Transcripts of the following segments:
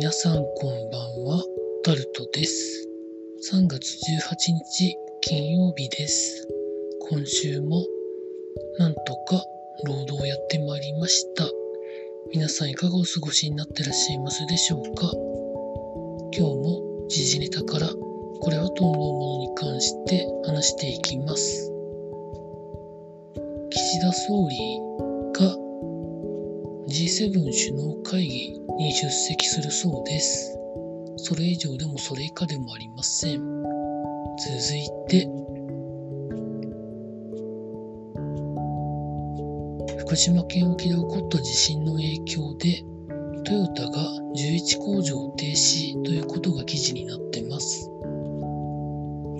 皆さんこんばんは、タルトです。3月18日金曜日です。今週もなんとか労働をやってまいりました。皆さんいかがお過ごしになってらっしゃいますでしょうか今日も時事ネタからこれはと思うものに関して話していきます。岸田総理 G7 首脳会議に出席するそうです。それ以上でもそれ以下でもありません。続いて、福島県沖で起こった地震の影響で、トヨタが11工場停止ということが記事になってます。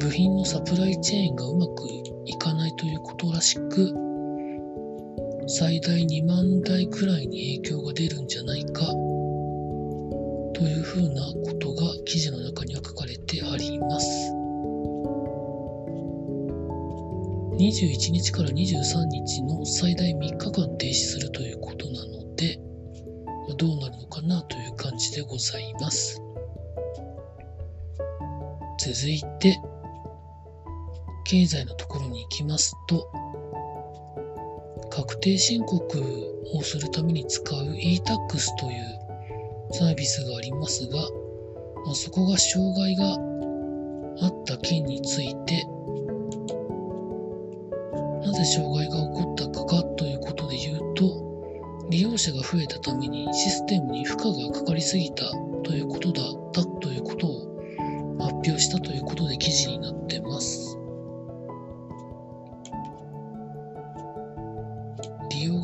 部品のサプライチェーンがうまくいかないということらしく、最大2万台くらいに影響が出るんじゃないかというふうなことが記事の中には書かれてあります。21日から23日の最大3日間停止するということなので、どうなるのかなという感じでございます。続いて、経済のところに行きますと、確定申告をするために使う e-tax というサービスがありますが、まあ、そこが障害があった件について、なぜ障害が起こったかかということで言うと、利用者が増えたためにシステムに負荷がかかりすぎたということだったということを発表したということで記事になって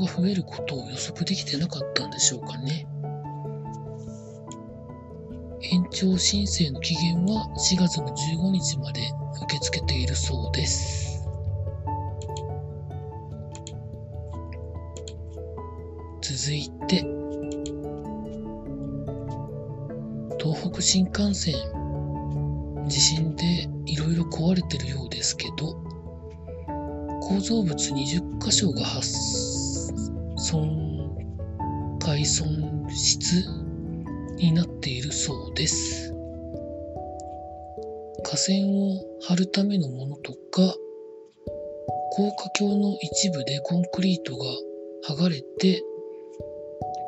が増えることを予測できてなかったんでしょうかね。延長申請の期限は4月の15日まで受け付けているそうです。続いて、東北新幹線、地震でいろいろ壊れてるようですけど、構造物20箇所が発損壊損失になっているそうです。架線を張るためのものとか、高架橋の一部でコンクリートが剥がれて、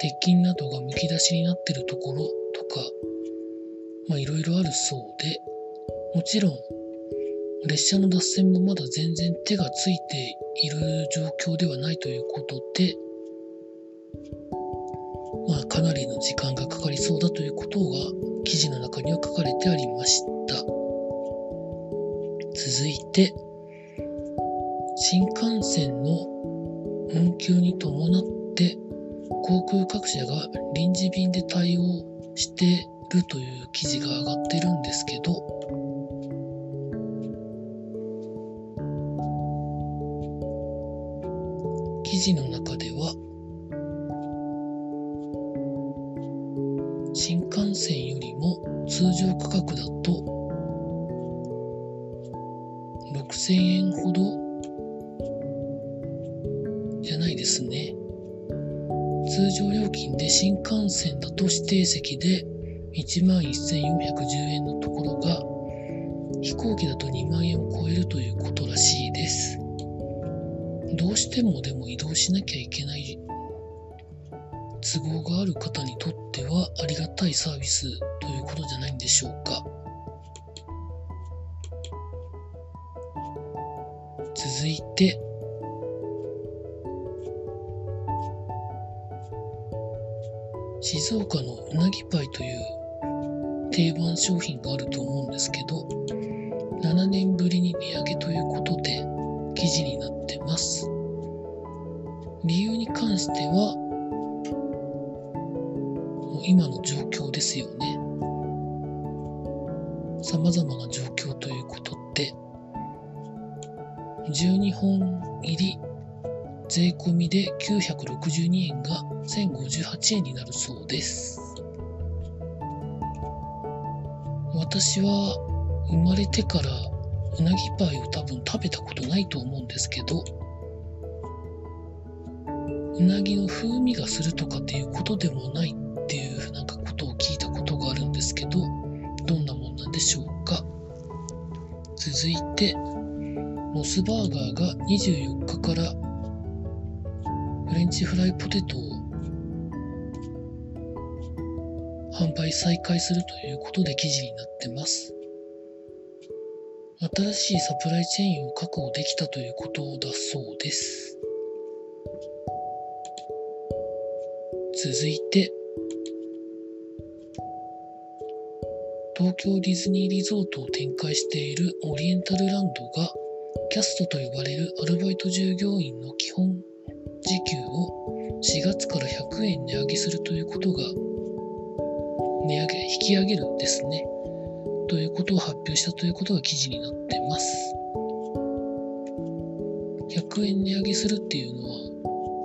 鉄筋などがむき出しになってるところとか、まあいろいろあるそうで、もちろん列車の脱線もまだ全然手がついている状況ではないということで、かなりの時間がかかりそうだということが記事の中には書かれてありました。続いて、新幹線の運休に伴って航空各社が臨時便で対応してるという記事が上がってるんですけど、記事の中新幹線よりも通常価格だと6000円ほどじゃないですね。通常料金で新幹線だと指定席で11,410円のところが飛行機だと2万円を超えるということらしいです。どうしてもでも移動しなきゃいけない都合がある方にとってはありがたいサービスということじゃないんでしょうか。続いて、静岡のうなぎパイという定番商品があると思うんですけど、7年ぶりに値上げということで記事になってます。理由に関しては、もう今の状況ですよね。様々な状況ということで、12本入り税込みで962円が1058円になるそうです。私は生まれてからうなぎパイを多分食べたことないと思うんですけど、うなぎの風味がするとかっていうことでもないて、モスバーガーが24日からフレンチフライポテトを販売再開するということで記事になってます。新しいサプライチェーンを確保できたということだそうです。続いて、東京ディズニーリゾートを展開しているオリエンタルランドがキャストと呼ばれるアルバイト従業員の基本時給を4月から100円値上げするということが値上げ、引き上げるんですね。ということを発表したということが記事になってます。100円値上げするっていうのは、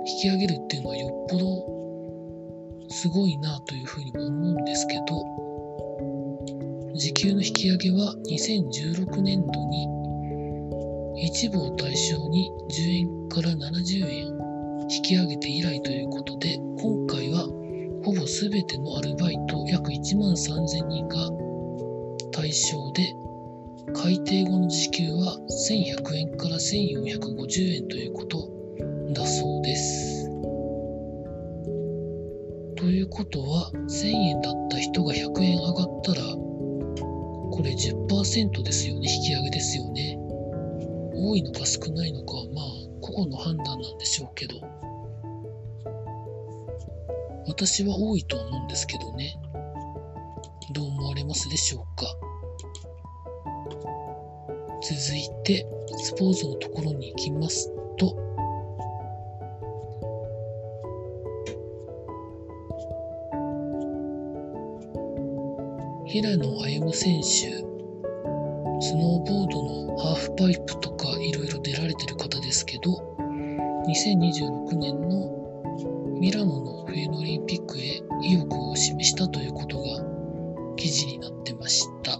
引き上げるっていうのはよっぽどすごいなというふうにも思うんですけど、時給の引き上げは2016年度に一部を対象に10円から70円引き上げて以来ということで今回はほぼ全てのアルバイト約1万3000人が対象で改定後の時給は1100円から1450円ということだそうです。ということは1000円だった人が100円上がったら5%ですよね、引き上げですよね。多いのか少ないのかは、まあ、個々の判断なんでしょうけど、私は多いと思うんですけどね。どう思われますでしょうか続いて、スポーツのところに行きますと、平野歩夢選手スノーボードのハーフパイプとかいろいろ出られてる方ですけど、2026年のミラノの冬のオリンピックへ意欲を示したということが記事になってました。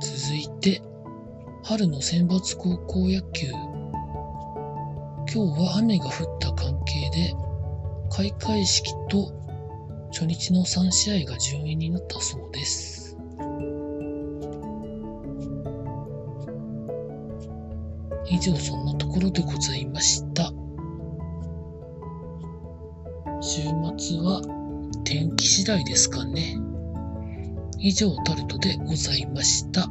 続いて、春の選抜高校野球今日は雨が降った関係で、開会式と初日の3試合が順延になったそうです。以上そんなところでございました。週末は天気次第ですかね。以上タルトでございました。